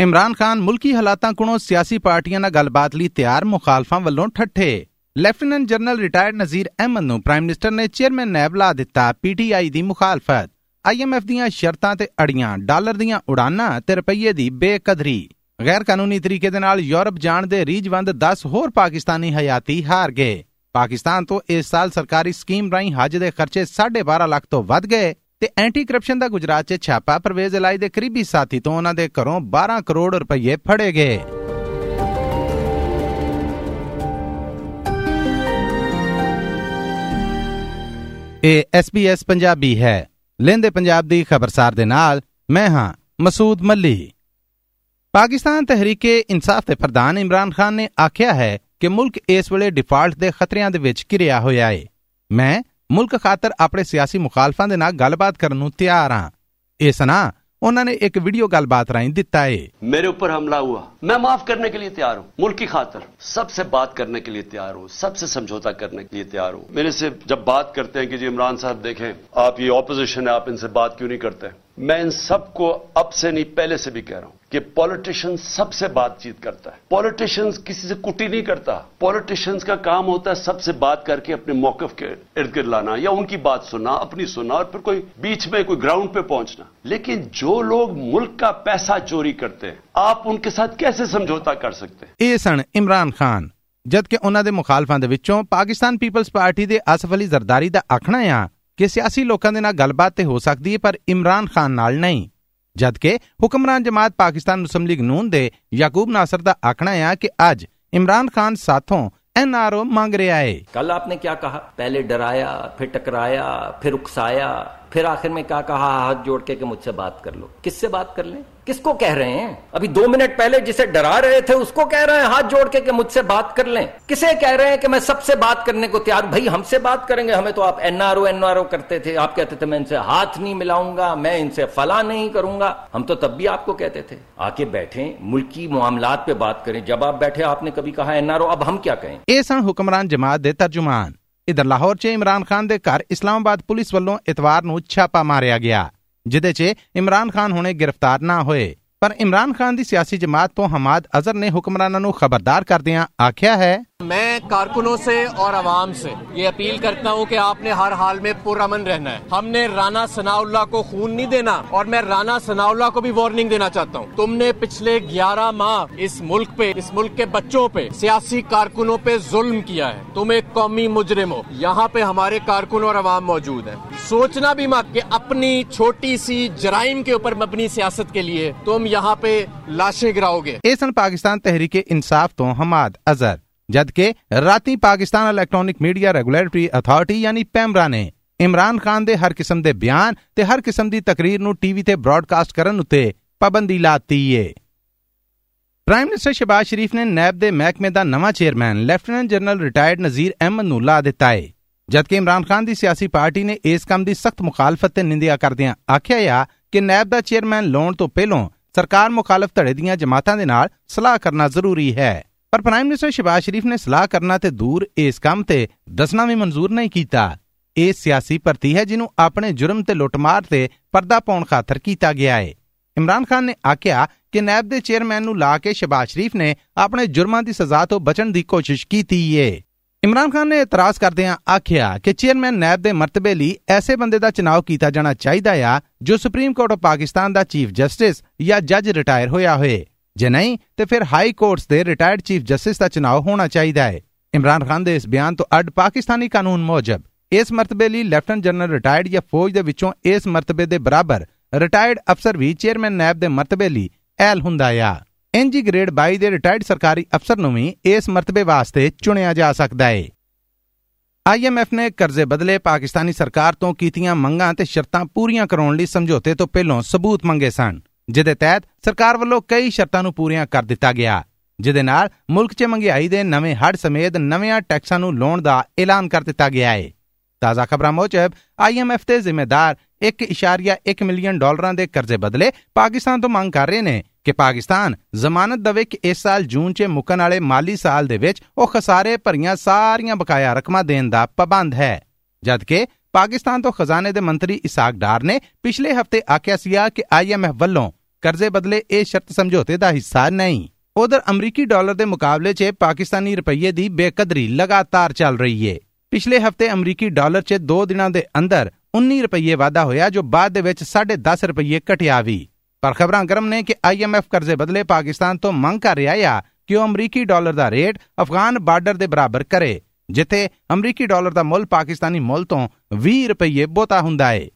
ਇਮਰਾਨ ਖਾਨ ਮੁਲਕੀ ਹਾਲਾਤਾਂ ਕੋਲੋਂ ਸਿਆਸੀ ਪਾਰਟੀਆਂ ਨਾਲ ਗੱਲਬਾਤ ਲਈ ਤਿਆਰ ਮੁਖਾਲਫਾਂ ਵੱਲੋਂ ਠੱਠੇ। Lieutenant general retired Nazir Ahmed ਨੂੰ ਪ੍ਰਾਈਮ ਮਿਨਿਸਟਰ ਨੇ ਚੇਅਰਮੈਨ ਨੈਬ ਲਾ ਦਿੱਤਾ ਪੀਟੀਆਈ ਦੀ ਮੁਖਾਲਫਤ। ਆਈਐਮਐਫ ਦੀਆਂ ਸ਼ਰਤਾਂ ਤੇ ਅੜੀਆਂ ਡਾਲਰ ਦੀਆਂ ਉਡਾਨਾਂ ਤੇ ਰੁਪਈਏ ਦੀ ਬੇਕਦਰੀ। ਗੈਰ ਕਾਨੂੰਨੀ ਤਰੀਕੇ ਦੇ ਨਾਲ ਯੂਰਪ ਜਾਣ ਦੇ ਰੀਜਵੰਦ 10 ਹੋਰ ਪਾਕਿਸਤਾਨੀ ਹਯਾਤੀ ਹਾਰ ਗਏ। ਪਾਕਿਸਤਾਨ ਤੋਂ ਇਸ ਸਾਲ ਸਰਕਾਰੀ ਸਕੀਮ ਰਾਹੀਂ ਹੱਜ ਦੇ ਖਰਚੇ 12.5 ਲੱਖ ਤੋਂ ਵੱਧ ਗਏ। ਤੇ ਐਂਟੀ ਕਰਪਸ਼ਨ ਦਾ ਗੁਜਰਾਤ 'ਚ ਛਾਪਾ ਪਰਵੇਜ਼ ਇਲਾਈ ਦੇ ਕਰੀਬੀ ਸਾਥੀ ਤੋਂ ਉਹਨਾਂ ਦੇ ਘਰੋਂ 12 ਕਰੋੜ ਰੁਪਏ ਫੜੇ ਗਏ। ਇਹ SBS ਪੰਜਾਬੀ ਹੈ। ਲੈਂਦੇ ਪੰਜਾਬ ਦੀ ਖਬਰਸਾਰ ਦੇ ਨਾਲ ਮੈਂ ਹਾਂ ਮਸੂਦ ਮੱਲੀ। ਪਾਕਿਸਤਾਨ ਤਹਿਰੀਕੇ ਇਨਸਾਫ ਦੇ ਪ੍ਰਧਾਨ ਇਮਰਾਨ ਖਾਨ ਨੇ ਆਖਿਆ ਹੈ ਕਿ ਮੁਲਕ ਇਸ ਵੇਲੇ ਡਿਫਾਲਟ ਦੇ ਖਤਰਿਆਂ ਦੇ ਵਿੱਚ ਘਿਰਿਆ ਹੋਇਆ ਹੈ ਮੈਂ ਮੁਲਕ ਖਾਤਰ ਆਪਣੇ ਸਿਆਸੀ ਮੁਖਾਲਫਾਂ ਦੇ ਨਾਲ ਗੱਲਬਾਤ ਕਰਨ ਨੂੰ ਤਿਆਰ ਹਾਂ ਇਸ ਨਾ ਉਹਨਾਂ ਨੇ ਇੱਕ ਵੀਡੀਓ ਗੱਲਬਾਤ ਰਾਹੀਂ ਦਿੱਤਾ ਹੈ मेरे ऊपर हमला हुआ मैं माफ करने के लिए तैयार हूं मुल्क की खातर सबसे बात करने के लिए तैयार हूं सबसे समझौता करने के लिए तैयार हूं मेरे से जब बात करते हैं कि जी इमरान साहब देखें आप ये ऑपोजिशन है आप इनसे बात क्यों नहीं करते میں ان سب کو اب سے نہیں، پہلے سے بھی کہہ رہا ہوں کہ پالیٹیشن سب سے بات چیت کرتا ہے۔ پولیٹیشن کسی سے کٹی نہیں کرتا۔ پولیٹیشن کا کام ہوتا ہے سب سے بات کر کے اپنے موقف کے ارد گرد لانا یا ان کی بات سننا، اپنی سننا اور پھر کوئی بیچ میں کوئی گراؤنڈ پہ پہنچنا۔ لیکن جو لوگ ملک کا پیسہ چوری کرتے ہیں، آپ ان کے ساتھ کیسے سمجھوتا کر سکتے ہیں؟ یہ سن عمران خان جدکہ انہوں ਉਹਨਾਂ مخالفان دے وچوں پاکستان پیپلز پارٹی دے ਦੇ علی زرداری دا اکھنا یہاں ਕਿ ਸਿਆਸੀ ਲੋਕਾਂ ਦੇ ਨਾਲ ਗੱਲਬਾਤ ਤੇ ਹੋ ਸਕਦੀ ਹੈ ਪਰ ਇਮਰਾਨ ਖਾਨ ਨਾਲ ਨਹੀਂ ਜਦਕਿ ਹੁਕਮਰਾਨ ਜਮਾਤ ਪਾਕਿਸਤਾਨ ਮੁਸਲਿਮ ਲੀਗ ਨੂਨ ਦੇ ਯਾਕੂਬ ਨਾਸਰ ਦਾ ਆਖਣਾ ਆ ਕਿ ਅੱਜ ਇਮਰਾਨ ਖਾਨ ਸਾਥੋਂ ਐਨਆਰਓ ਮੰਗ ਰਿਹਾ ਹੈ कल आपने क्या कहा पहले डराया फिर टकराया फिर उकसाया फिर आखिर में क्या कहा हाथ जोड़ के कि मुझसे बात कर लो किससे बात कर लें کس کو کہہ رہے ہیں؟ ابھی دو منٹ پہلے جسے ڈرا رہے تھے، اس کو کہہ رہے ہیں، ہاتھ جوڑ کے کہ مجھ سے بات کر لیں۔ کسے کہہ رہے ہیں کہ میں سب سے بات کرنے کو تیار بھائی، ہم سے بات کریں گے۔ ہمیں تو آپ N R O N R O کرتے تھے۔ آپ کہتے تھے، میں ان سے ہاتھ نہیں ملاؤں گا، میں ان سے فلا نہیں کروں گا۔ ہم تو تب بھی آپ کو کہتے تھے۔ آ کے بیٹھیں، ملکی معاملات پہ بات کریں۔ جب آپ بیٹھے، آپ نے کبھی کہا این آر او اب ہم کیا کہیں؟ اے سن حکمران جماعت دے ترجمان، ادھر لاہور چ عمران خان دے کر اسلام آباد پولیس والوں اتوار نو چھاپا ماریا گیا۔ ਜਿਦੇ 'ਚ ਇਮਰਾਨ ਖਾਨ ਹੁਣੇ ਗ੍ਰਿਫਤਾਰ ਨਾ ਹੋਏ। ਪਰ ਇਮਰਾਨ ਖਾਨ ਦੀ ਸਿਆਸੀ ਜਮਾਤ ਤੋਂ ਹਮਾਦ ਅਜ਼ਰ ਨੇ ਹੁਕਮਰਾਨਾਂ ਨੂੰ ਖਬਰਦਾਰ ਕਰਦਿਆਂ ਆਖਿਆ ਹੈ میں کارکنوں سے اور عوام سے یہ اپیل کرتا ہوں کہ آپ نے ہر حال میں پرامن رہنا ہے۔ ہم نے رانا ثناء اللہ کو خون نہیں دینا اور میں رانا ثناء اللہ کو بھی وارننگ دینا چاہتا ہوں۔ تم نے پچھلے گیارہ ماہ اس ملک پہ، اس ملک کے بچوں پہ، سیاسی کارکنوں پہ ظلم کیا ہے۔ تم ایک قومی مجرم ہو۔ یہاں پہ ہمارے کارکن اور عوام موجود ہیں۔ سوچنا بھی مت کہ اپنی چھوٹی سی جرائم کے اوپر مبنی سیاست کے لیے تم یہاں پہ لاشیں گراؤ گے۔ پاکستان تحریک انصاف تو حماد اظہر ਜਦਕਿ ਰਾਤੀ Pakistan electronic media regulatory authority ਯਾਨੀ ਪੈਮਰਾ ਨੇ ਇਮਰਾਨ ਖਾਨ ਦੇ ਹਰ ਕਿਸਮ ਦੇ ਬਿਆਨ ਤੇ ਹਰ ਕਿਸਮ ਦੀ ਤਕਰੀਰ ਨੂੰ ਟੀਵੀ ਤੇ ਬ੍ਰਾਡਕਾਸਟ ਕਰਨ ਉੱਤੇ ਪਾਬੰਦੀ ਲਾਤੀ ਏ। ਪ੍ਰਾਈਮ ਮਿਨਿਸਟਰ ਸ਼ਬਾਜ਼ ਸ਼ਰੀਫ ਨੇ ਨੈਬ ਦੇ ਮਹਿਕਮੇ ਦਾ ਨਵਾਂ chairman, lieutenant general retired Nazir Ahmed ਨੂੰ ਲਾ ਦਿੱਤਾ ਏ। ਜਦਕਿ ਇਮਰਾਨ ਖਾਨ ਦੀ ਸਿਆਸੀ ਪਾਰਟੀ ਨੇ ਇਸ ਕੰਮ ਦੀ ਸਖਤ ਮੁਖਾਲਫਤ ਤੇ ਨਿੰਦਿਆ ਕਰਦਿਆਂ ਆਖਿਆ ਆ ਕਿ ਨੈਬ ਦਾ ਚੇਅਰਮੈਨ ਲਾਉਣ ਤੋਂ ਪਹਿਲਾਂ ਸਰਕਾਰ ਮੁਖਾਲਫ ਧੜੇ ਦੀਆਂ ਜਮਾਤਾਂ ਦੇ ਨਾਲ ਸਲਾਹ ਕਰਨਾ ਜ਼ਰੂਰੀ ਹੈ। ਪਰ ਪ੍ਰਾਈਮ ਮਿਨਿਸਟਰ ਸ਼ਬਾਜ਼ ਸ਼ਰੀਫ ਨੇ ਸਲਾਹ ਕਰਨਾ ਤੇ ਦੂਰ ਇਸ ਕੰਮ ਤੇ ਦੱਸਣਾ ਵੀ ਮਨਜ਼ੂਰ ਨਹੀਂ ਕੀਤਾ। ਇਹ ਸਿਆਸੀ ਭਰਤੀ ਹੈ ਜਿਹਨੂੰ ਆਪਣੇ ਜੁਰਮ ਤੇ ਲੁੱਟਮਾਰ ਤੇ ਪਰਦਾ ਪਾਉਣ ਖਾਤਰ ਕੀਤਾ ਗਿਆ ਹੈ ਇਮਰਾਨ ਖਾਨ ਨੇ ਆਖਿਆ ਕਿ ਨੈਬ ਦੇ ਚੇਅਰਮੈਨ ਨੂੰ ਲਾ ਕੇ ਸ਼ਬਾਜ਼ ਸ਼ਰੀਫ ਨੇ ਆਪਣੇ ਜੁਰਮਾਂ ਦੀ ਸਜ਼ਾ ਤੋਂ ਬਚਣ ਦੀ ਕੋਸ਼ਿਸ਼ ਕੀਤੀ ਏ। ਇਮਰਾਨ ਖਾਨ ਨੇ ਇਤਰਾਜ਼ ਕਰਦਿਆਂ ਆਖਿਆ ਕਿ ਚੇਅਰਮੈਨ ਨੈਬ ਦੇ ਮਰਤਬੇ ਲਈ ਐਸੇ ਬੰਦੇ ਦਾ ਚੁਣਾਵ ਕੀਤਾ ਜਾਣਾ ਚਾਹੀਦਾ ਆ ਜੋ ਸੁਪਰੀਮ ਕੋਰਟ ਆਫ ਪਾਕਿਸਤਾਨ ਦਾ ਚੀਫ ਜਸਟਿਸ ਜਾਂ ਜੱਜ ਰਿਟਾਇਰ ਹੋਇਆ ਹੋਏ। ਜੇ ਨਹੀਂ, ਤੇ ਫਿਰ ਹਾਈ ਕੋਰਟਸ ਦੇ ਰਿਟਾਇਰਡ ਚੀਫ ਜਸਟਿਸ ਦਾ ਚੁਣਾਵ ਹੋਣਾ ਚਾਹੀਦਾ ਹੈ। ਇਮਰਾਨ ਖਾਨ ਦੇ ਇਸ ਬਿਆਨ ਤੋਂ ਅੱਡ ਪਾਕਿਸਤਾਨੀ ਕਾਨੂੰਨ ਮੁਜਬ, ਇਸ ਮਰਤਬੇ ਲਈ ਲੈਫਟੀਨੈਂਟ ਜਨਰਲ ਰਿਟਾਇਰਡ ਜਾਂ ਫੌਜ ਦੇ ਵਿੱਚੋਂ ਇਸ ਮਰਤਬੇ ਦੇ ਬਰਾਬਰ ਰਿਟਾਇਰਡ ਅਫਸਰ ਵੀ ਚੇਅਰਮੈਨ ਨੈਬ ਦੇ ਮਰਤਬੇ ਲਈ ਐਲ ਹੁੰਦਾ ਆ। ਐਨਜੀ ਗ੍ਰੇਡ 22 ਦੇ ਰਿਟਾਇਰਡ ਸਰਕਾਰੀ ਅਫਸਰ ਨੂੰ ਵੀ ਇਸ ਮਰਤਬੇ ਵਾਸਤੇ ਚੁਣਿਆ ਜਾ ਸਕਦਾ ਹੈ ਆਈਐਮਐਫ ਨੇ ਕਰਜ਼ੇ ਬਦਲੇ ਪਾਕਿਸਤਾਨੀ ਸਰਕਾਰ ਤੋਂ ਕੀਤੀਆਂ ਮੰਗਾਂ ਤੇ ਸ਼ਰਤਾਂ ਪੂਰੀਆਂ ਕਰਾਉਣ ਲਈ ਸਮਝੌਤੇ ਤੋਂ ਪਹਿਲਾਂ ਸਬੂਤ ਮੰਗੇ ਸਨ। ਜਿਹਦੇ ਤਹਿਤ ਸਰਕਾਰ ਵੱਲੋਂ ਕਈ ਸ਼ਰਤਾਂ ਨੂੰ ਪੂਰੀਆਂ ਕਰ ਦਿੱਤਾ ਗਿਆ। ਜਿਹਦੇ ਨਾਲ ਮੁਲਕ 'ਚ ਮਹਿੰਗਾਈ ਦੇ ਨਵੇਂ ਹੜ ਸਮੇਤ ਨਵਿਆਂ ਟੈਕਸਾਂ ਨੂੰ ਲਾਉਣ ਦਾ ਐਲਾਨ ਕਰ ਦਿੱਤਾ ਗਿਆ ਹੈ ਤਾਜ਼ਾ ਖਬਰਾਂ ਮੁਜਬ ਆਈਐਮਐਫ ਦੇ ਜ਼ਿੰਮੇਦਾਰ 1.1 ਮਿਲੀਅਨ ਡਾਲਰਾਂ ਦੇ ਕਰਜ਼ੇ ਬਦਲੇ ਪਾਕਿਸਤਾਨ ਤੋਂ ਮੰਗ ਕਰ ਰਹੇ ਨੇ ਕਿ ਪਾਕਿਸਤਾਨ ਜ਼ਮਾਨਤ ਦੇਵੇ ਕਿ ਇਸ ਸਾਲ ਜੂਨ 'ਚ ਮੁੱਕਣ ਵਾਲੇ ਮਾਲੀ ਸਾਲ ਦੇ ਵਿੱਚ ਉਹ ਖਸਾਰੇ ਭਰੀਆਂ ਸਾਰੀਆਂ ਬਕਾਇਆ ਰਕਮਾਂ ਦੇਣ ਦਾ ਪਾਬੰਦ ਹੈ। ਜਦਕਿ ਪਾਕਿਸਤਾਨ ਤੋਂ ਖਜ਼ਾਨੇ ਦੇ ਮੰਤਰੀ ਇਸਾਕ ਡਾਰ ਨੇ ਪਿਛਲੇ ਹਫ਼ਤੇ ਆਖਿਆ ਸੀਗਾ ਕਿ ਆਈਐਮਐਫ ਵੱਲੋਂ ਕਰਜ਼ੇ ਬਦਲੇ ਇਹ ਸ਼ਰਤ ਸਮਝੌਤੇ ਦਾ ਹਿੱਸਾ ਨਹੀਂ। ਉਧਰ ਅਮਰੀਕੀ ਡਾਲਰ ਦੇ ਮੁਕਾਬਲੇ 'ਚ ਪਾਕਿਸਤਾਨੀ ਰੁਪਈਏ ਦੀ ਬੇਕਦਰੀ ਲਗਾਤਾਰ ਚੱਲ ਰਹੀ ਏ। ਪਿਛਲੇ ਹਫ਼ਤੇ ਅਮਰੀਕੀ ਡਾਲਰ 'ਚ 2 ਦਿਨਾਂ ਦੇ ਅੰਦਰ 19 ਰੁਪਈਏ ਵਾਧਾ ਹੋਇਆ, ਜੋ ਬਾਅਦ ਦੇ ਵਿੱਚ 10.5 ਰੁਪਈਏ ਘਟਿਆ ਵੀ। ਪਰ ਖਬਰਾਂ ਗਰਮ ਨੇ ਕਿ ਆਈਐਮਐਫ ਕਰਜ਼ੇ ਬਦਲੇ ਪਾਕਿਸਤਾਨ ਤੋਂ ਮੰਗ ਕਰ ਰਿਹਾ ਆ ਕਿ ਉਹ ਅਮਰੀਕੀ ਡਾਲਰ ਦਾ ਰੇਟ ਅਫਗਾਨ ਬਾਰਡਰ ਦੇ ਬਰਾਬਰ ਕਰੇ। ਜਿੱਥੇ ਅਮਰੀਕੀ ਡਾਲਰ ਦਾ ਮੁੱਲ ਪਾਕਿਸਤਾਨੀ ਮੁੱਲ ਤੋਂ 20 ਰੁਪਈਏ ਬਹੁਤਾ ਹੁੰਦਾ ਏ।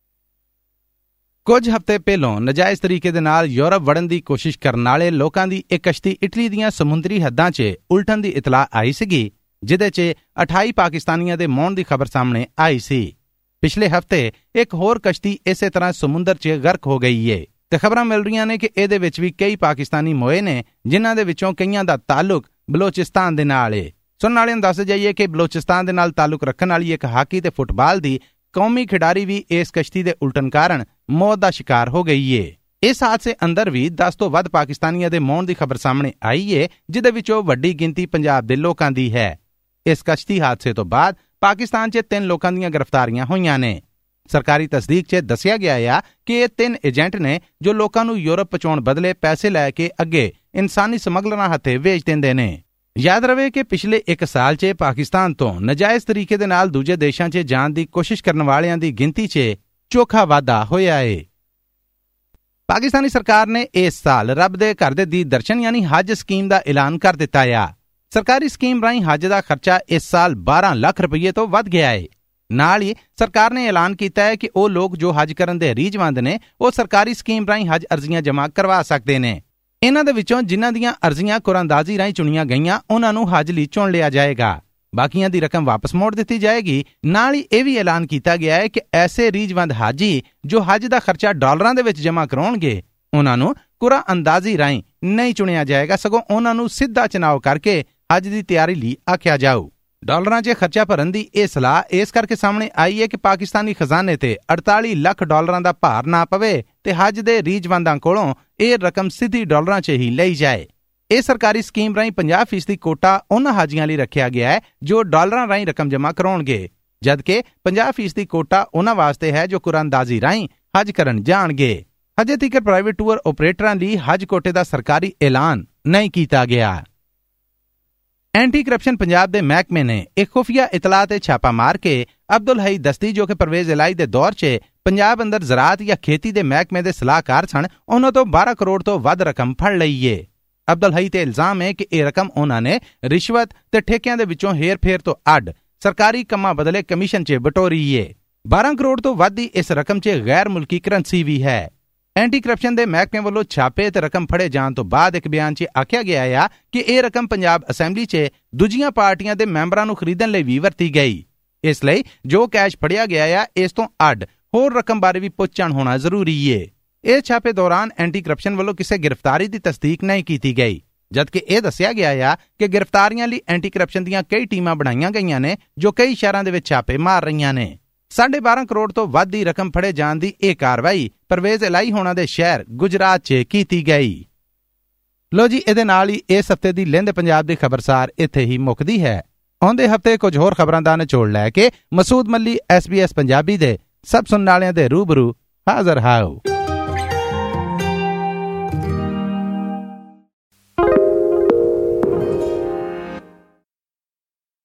ਕੁਝ ਹਫ਼ਤੇ ਪਹਿਲਾਂ ਨਜਾਇਜ਼ ਤਰੀਕੇ ਦੇ ਨਾਲ ਯੂਰਪ ਵੜਨ ਦੀ ਕੋਸ਼ਿਸ਼ ਕਰਨ ਵਾਲੇ ਲੋਕਾਂ ਦੀ ਇੱਕ ਕਸ਼ਤੀ ਇਟਲੀ ਦੀਆਂ ਸਮੁੰਦਰੀ ਹੱਦਾਂ 'ਚ ਉਲਟਣ ਦੀ ਇਤਲਾਹ ਆਈ ਸੀਗੀ ਜਿਦੇ 'ਚ 28 ਪਾਕਿਸਤਾਨੀਆਂ ਦੇ ਮੌਣ ਦੀ ਖਬਰ ਸਾਹਮਣੇ ਆਈ ਸੀ। ਪਿਛਲੇ ਹਫ਼ਤੇ ਇੱਕ ਹੋਰ ਕਸ਼ਤੀ ਇਸੇ ਤਰ੍ਹਾਂ ਸਮੁੰਦਰ 'ਚ ਗਰਕ ਹੋ ਗਈ ਏ ਤੇ ਖਬਰਾਂ ਮਿਲ ਰਹੀਆਂ ਨੇ ਕਿ ਇਹਦੇ ਵਿੱਚ ਵੀ ਕਈ ਪਾਕਿਸਤਾਨੀ ਮੋਏ ਨੇ, ਜਿਨ੍ਹਾਂ ਦੇ ਵਿੱਚੋਂ ਕਈਆਂ ਦਾ ਤਾਲੁਕ ਬਲੋਚਿਸਤਾਨ ਦੇ ਨਾਲ ਏ। ਸੁਣਨ ਵਾਲਿਆਂ ਨੂੰ ਦੱਸ ਜਾਈਏ ਕਿ ਬਲੋਚਿਸਤਾਨ ਦੇ ਨਾਲ ਤਾਲੁਕ ਰੱਖਣ ਵਾਲੀ ਇੱਕ ਹਾਕੀ ਤੇ ਫੁੱਟਬਾਲ ਦੀ ਕੌਮੀ ਖਿਡਾਰੀ ਵੀ ਇਸ ਕਸ਼ਤੀ ਦੇ ਉਲਟਣ ਕਾਰਨ ਮੌਤ ਦਾ ਸ਼ਿਕਾਰ ਹੋ ਗਈ ਏ। ਇਸ ਹਾਦਸੇ ਅੰਦਰ ਵੀ 10 ਤੋਂ ਵੱਧ ਪਾਕਿਸਤਾਨੀਆਂ ਦੇ ਮੌਣ ਦੀ ਖਬਰ ਸਾਹਮਣੇ ਆਈ ਏ ਜਿਦੇ ਵਿੱਚੋਂ ਵੱਡੀ ਗਿਣਤੀ ਪੰਜਾਬ ਦੇ ਲੋਕਾਂ ਦੀ ਹੈ। ਇਸ ਕਸ਼ਤੀ ਹਾਦਸੇ ਤੋਂ ਬਾਅਦ ਪਾਕਿਸਤਾਨ 'ਚ ਤਿੰਨ ਲੋਕਾਂ ਦੀਆਂ ਗ੍ਰਿਫਤਾਰੀਆਂ ਹੋਈਆਂ ਨੇ। ਸਰਕਾਰੀ ਤਸਦੀਕ 'ਚ ਦੱਸਿਆ ਗਿਆ ਆ ਕਿ ਇਹ ਤਿੰਨ ਏਜੰਟ ਨੇ ਜੋ ਲੋਕਾਂ ਨੂੰ ਯੂਰਪ ਪਹੁੰਚਾਉਣ ਬਦਲੇ ਪੈਸੇ ਲੈ ਕੇ ਅੱਗੇ ਇਨਸਾਨੀ ਸਮਗਲਰਾਂ ਹੱਥੇ ਵੇਚ ਦਿੰਦੇ ਨੇ। ਯਾਦ ਰਵੇ ਕਿ ਪਿਛਲੇ 1 ਸਾਲ 'ਚ ਪਾਕਿਸਤਾਨ ਤੋਂ ਨਜਾਇਜ਼ ਤਰੀਕੇ ਦੇ ਨਾਲ ਦੂਜੇ ਦੇਸ਼ਾਂ 'ਚ ਜਾਣ ਦੀ ਕੋਸ਼ਿਸ਼ ਕਰਨ ਵਾਲਿਆਂ ਦੀ ਗਿਣਤੀ 'ਚ ਚੋਖਾ ਵਾਧਾ ਹੋਇਆ ਏ। ਪਾਕਿਸਤਾਨੀ ਸਰਕਾਰ ਨੇ ਇਸ ਸਾਲ ਰੱਬ ਦੇ ਘਰ ਦੇ ਦੀ ਦਰਸ਼ਨ ਯਾਨੀ ਹਜ ਸਕੀਮ ਦਾ ਐਲਾਨ ਕਰ ਦਿੱਤਾ ਆ। ਸਰਕਾਰੀ ਸਕੀਮ ਰਾਹੀਂ ਹਜ ਦਾ ਖਰਚਾ ਇਸ ਸਾਲ 12 ਲੱਖ ਰੁਪਏ ਤੋਂ ਵੱਧ ਗਿਆ ਏ। ਨਾਲ ਹੀ ਸਰਕਾਰ ਨੇ ਐਲਾਨ ਕੀਤਾ ਹੈ ਕਿ ਉਹ ਲੋਕ ਜੋ ਹਜ ਕਰਨ ਦੇ ਰੀਝਵੰਦ ਨੇ, ਉਹ ਸਰਕਾਰੀ ਸਕੀਮ ਰਾਹੀਂ ਹਜ ਅਰਜ਼ੀਆਂ ਜਮ੍ਹਾਂ ਕਰਵਾ ਸਕਦੇ ਨੇ। ਇਹਨਾਂ ਦੇ ਵਿੱਚੋਂ ਜਿਨ੍ਹਾਂ ਦੀਆਂ ਅਰਜ਼ੀਆਂ ਕੁਰਾਨਦਾਜ਼ੀ ਰਾਹੀਂ ਚੁਣੀਆਂ ਗਈਆਂ, ਉਹਨਾਂ ਨੂੰ ਹਜ ਲਈ ਚੁਣ ਲਿਆ ਜਾਏਗਾ। ਬਾਕੀਆਂ ਦੀ ਰਕਮ ਵਾਪਸ ਮੋੜ ਦਿੱਤੀ ਜਾਏਗੀ। ਨਾਲ ਹੀ ਇਹ ਵੀ ਐਲਾਨ ਕੀਤਾ ਗਿਆ ਹੈ ਕਿ ਐਸੇ ਰੀਜਵੰਦ ਹਾਜੀ ਜੋ ਹਜ ਦਾ ਖਰਚਾ ਡਾਲਰਾਂ ਦੇ ਵਿੱਚ ਜਮ੍ਹਾਂ ਕਰਾਉਣਗੇ, ਉਹਨਾਂ ਨੂੰ ਕੁਰਾ ਅੰਦਾਜ਼ੀ ਰਾਹੀਂ ਨਹੀਂ ਚੁਣਿਆ ਜਾਏਗਾ, ਸਗੋਂ ਉਹਨਾਂ ਨੂੰ ਸਿੱਧਾ ਚੁਣਾਵ ਕਰਕੇ ਹਜ ਦੀ ਤਿਆਰੀ ਲਈ ਆਖਿਆ ਜਾਊ। ਡਾਲਰਾਂ 'ਚ ਖਰਚਾ ਭਰਨ ਦੀ ਇਹ ਸਲਾਹ ਇਸ ਕਰਕੇ ਸਾਹਮਣੇ ਆਈ ਹੈ ਕਿ ਪਾਕਿਸਤਾਨੀ ਖਜ਼ਾਨੇ ਤੇ 48 ਲੱਖ ਡਾਲਰਾਂ ਦਾ ਭਾਰ ਨਾ ਪਵੇ ਤੇ ਹਜ ਦੇ ਰੀਜਵੰਦਾਂ ਕੋਲੋਂ ਇਹ ਰਕਮ ਸਿੱਧੀ ਡਾਲਰਾਂ 'ਚ ਹੀ ਲਈ ਜਾਏ। ਇਹ ਸਰਕਾਰੀ ਸਕੀਮ ਰਾਹੀਂ 50% ਦੀ ਕੋਟਾ ਉਹਨਾਂ ਹਾਜੀਆਂ ਲਈ ਰੱਖਿਆ ਗਿਆ ਹੈ ਜੋ ਡਾਲਰਾਂ ਰਾਹੀਂ ਰਕਮ ਜਮ੍ਹਾਂ ਕਰਾਉਣਗੇ। ਜਦਕਿ 50% ਦੀ ਕੋਟਾ ਉਹਨਾਂ ਵਾਸਤੇ ਹੈ ਜੋ ਕੁਰਾਨਦਾਜ਼ੀ ਰਾਹੀਂ ਹਜ ਕਰਨ ਜਾਣਗੇ। ਹਜੇ ਤੱਕ ਪ੍ਰਾਈਵੇਟ ਟੂਰ ਆਪਰੇਟਰਾਂ ਲਈ ਹਜ ਕੋਟੇ ਦਾ ਸਰਕਾਰੀ ਐਲਾਨ ਨਹੀਂ ਕੀਤਾ ਗਿਆ। ਐਂਟੀ ਕਰਪਸ਼ਨ ਪੰਜਾਬ ਦੇ ਮਹਿਕਮੇ ਨੇ ਇੱਕ ਖੁਫੀਆ ਇਤਲਾਹ ਤੇ ਛਾਪਾ ਮਾਰ ਕੇ ਅਬਦੁਲ ਹਈ ਦਸਤੀ ਜੋ ਕਿ ਪਰਵੇਜ਼ ਇਲਾਈ ਦੇ ਦੌਰ 'ਚ ਪੰਜਾਬ ਅੰਦਰ ਜ਼ਰਾਤ ਜਾਂ ਖੇਤੀ ਦੇ ਮਹਿਕਮੇ ਦੇ ਸਲਾਹਕਾਰ ਸਨ, ਉਹਨਾਂ ਤੋਂ 12 ਕਰੋੜ ਤੋਂ ਵੱਧ ਰਕਮ ਫੜ ਲਈ ਏ। ਅਬਦੁਲ ਹਈ ਤੇ ਇਲਜ਼ਾਮ ਹੈ ਕਿ ਇਹ ਰਕਮ ਉਹਨਾਂ ਨੇ ਰਿਸ਼ਵਤ ਤੇ ਠੇਕਿਆਂ ਦੇ ਵਿੱਚੋਂ ਹੇਰ-ਫੇਰ ਤੋਂ ਅੱਡ ਸਰਕਾਰੀ ਕੰਮਾਂ ਬਦਲੇ ਕਮਿਸ਼ਨ 'ਚ ਬਟੋਰੀ ਏ। 12 ਕਰੋੜ ਤੋਂ ਵੱਧ ਦੀ ਇਸ ਰਕਮ 'ਚ ਗੈਰ ਮੁਲਕੀ ਕਰੰਸੀ ਵੀ ਹੈ। ਐਂਟੀ ਕਰਪਸ਼ਨ ਦੇ ਮਹਿਕਮੇ ਵੱਲੋਂ ਛਾਪੇ ਤੇ ਰਕਮ ਫੜੇ ਜਾਣ ਤੋਂ ਬਾਅਦ ਇੱਕ ਬਿਆਨ 'ਚ ਆਖਿਆ ਗਿਆ ਆ ਕਿ ਇਹ ਰਕਮ ਪੰਜਾਬ ਅਸੈਂਬਲੀ 'ਚ ਦੂਜੀਆਂ ਪਾਰਟੀਆਂ ਦੇ ਮੈਂਬਰਾਂ ਨੂੰ ਖਰੀਦਣ ਲਈ ਵੀ ਵਰਤੀ ਗਈ। ਇਸ ਲਈ ਜੋ ਕੈਸ਼ ਫੜਿਆ ਗਿਆ ਆ, ਇਸ ਤੋਂ ਅੱਡ ਹੋਰ ਰਕਮ ਬਾਰੇ ਵੀ ਪੁੱਛਣ ਹੋਣਾ ਜ਼ਰੂਰੀ ਏ। ਇਹ ਛਾਪੇ ਦੌਰਾਨ ਐਂਟੀ ਕਰਪਸ਼ਨ ਵੱਲੋਂ ਕਿਸੇ ਗ੍ਰਿਫਤਾਰੀ ਦੀ ਤਸਦੀਕ ਨਹੀਂ ਕੀਤੀ ਗਈ, ਜਦਕਿ ਇਹ ਦੱਸਿਆ ਗਿਆ ਆ ਕਿ ਗ੍ਰਿਫਤਾਰੀਆਂ ਲਈ ਐਂਟੀ ਕਰਪਸ਼ਨ ਦੀਆਂ ਕਈ ਟੀਮਾਂ ਬਣਾਈਆਂ ਗਈਆਂ ਨੇ, ਜੋ ਕਈ ਸ਼ਹਿਰਾਂ ਦੇ ਵਿੱਚ ਛਾਪੇ ਮਾਰ ਰਹੀਆਂ ਨੇ। 12.5 ਕਰੋੜ ਤੋਂ ਵੱਧ ਦੀ ਰਕਮ ਫੜੇ ਜਾਣ ਦੀ ਇਹ ਕਾਰਵਾਈ ਪਰਵੇਜ਼ ਇਲਾਈ ਹੋਣਾ ਦੇ ਸ਼ਹਿਰ ਗੁਜਰਾਤ 'ਚ ਕੀਤੀ ਗਈ। ਲੋ ਜੀ, ਇਹਦੇ ਨਾਲ ਹੀ ਇਸ ਹਫ਼ਤੇ ਦੀ ਲਿੰਦ ਪੰਜਾਬ ਦੀ ਖਬਰਸਾਰ ਇੱਥੇ ਹੀ ਮੁੱਕਦੀ ਹੈ। ਆਉਂਦੇ ਹਫ਼ਤੇ ਕੁਝ ਹੋਰ ਖਬਰਾਂ ਦਾ ਨਿਚੋੜ ਲੈ ਕੇ ਮਸੂਦ ਮੱਲੀ SBS ਪੰਜਾਬੀ ਦੇ ਸਭ ਸੁਣਨ ਵਾਲਿਆਂ ਦੇ ਰੂਬਰੂ ਹਾਜ਼ਰ ਹਾਓ।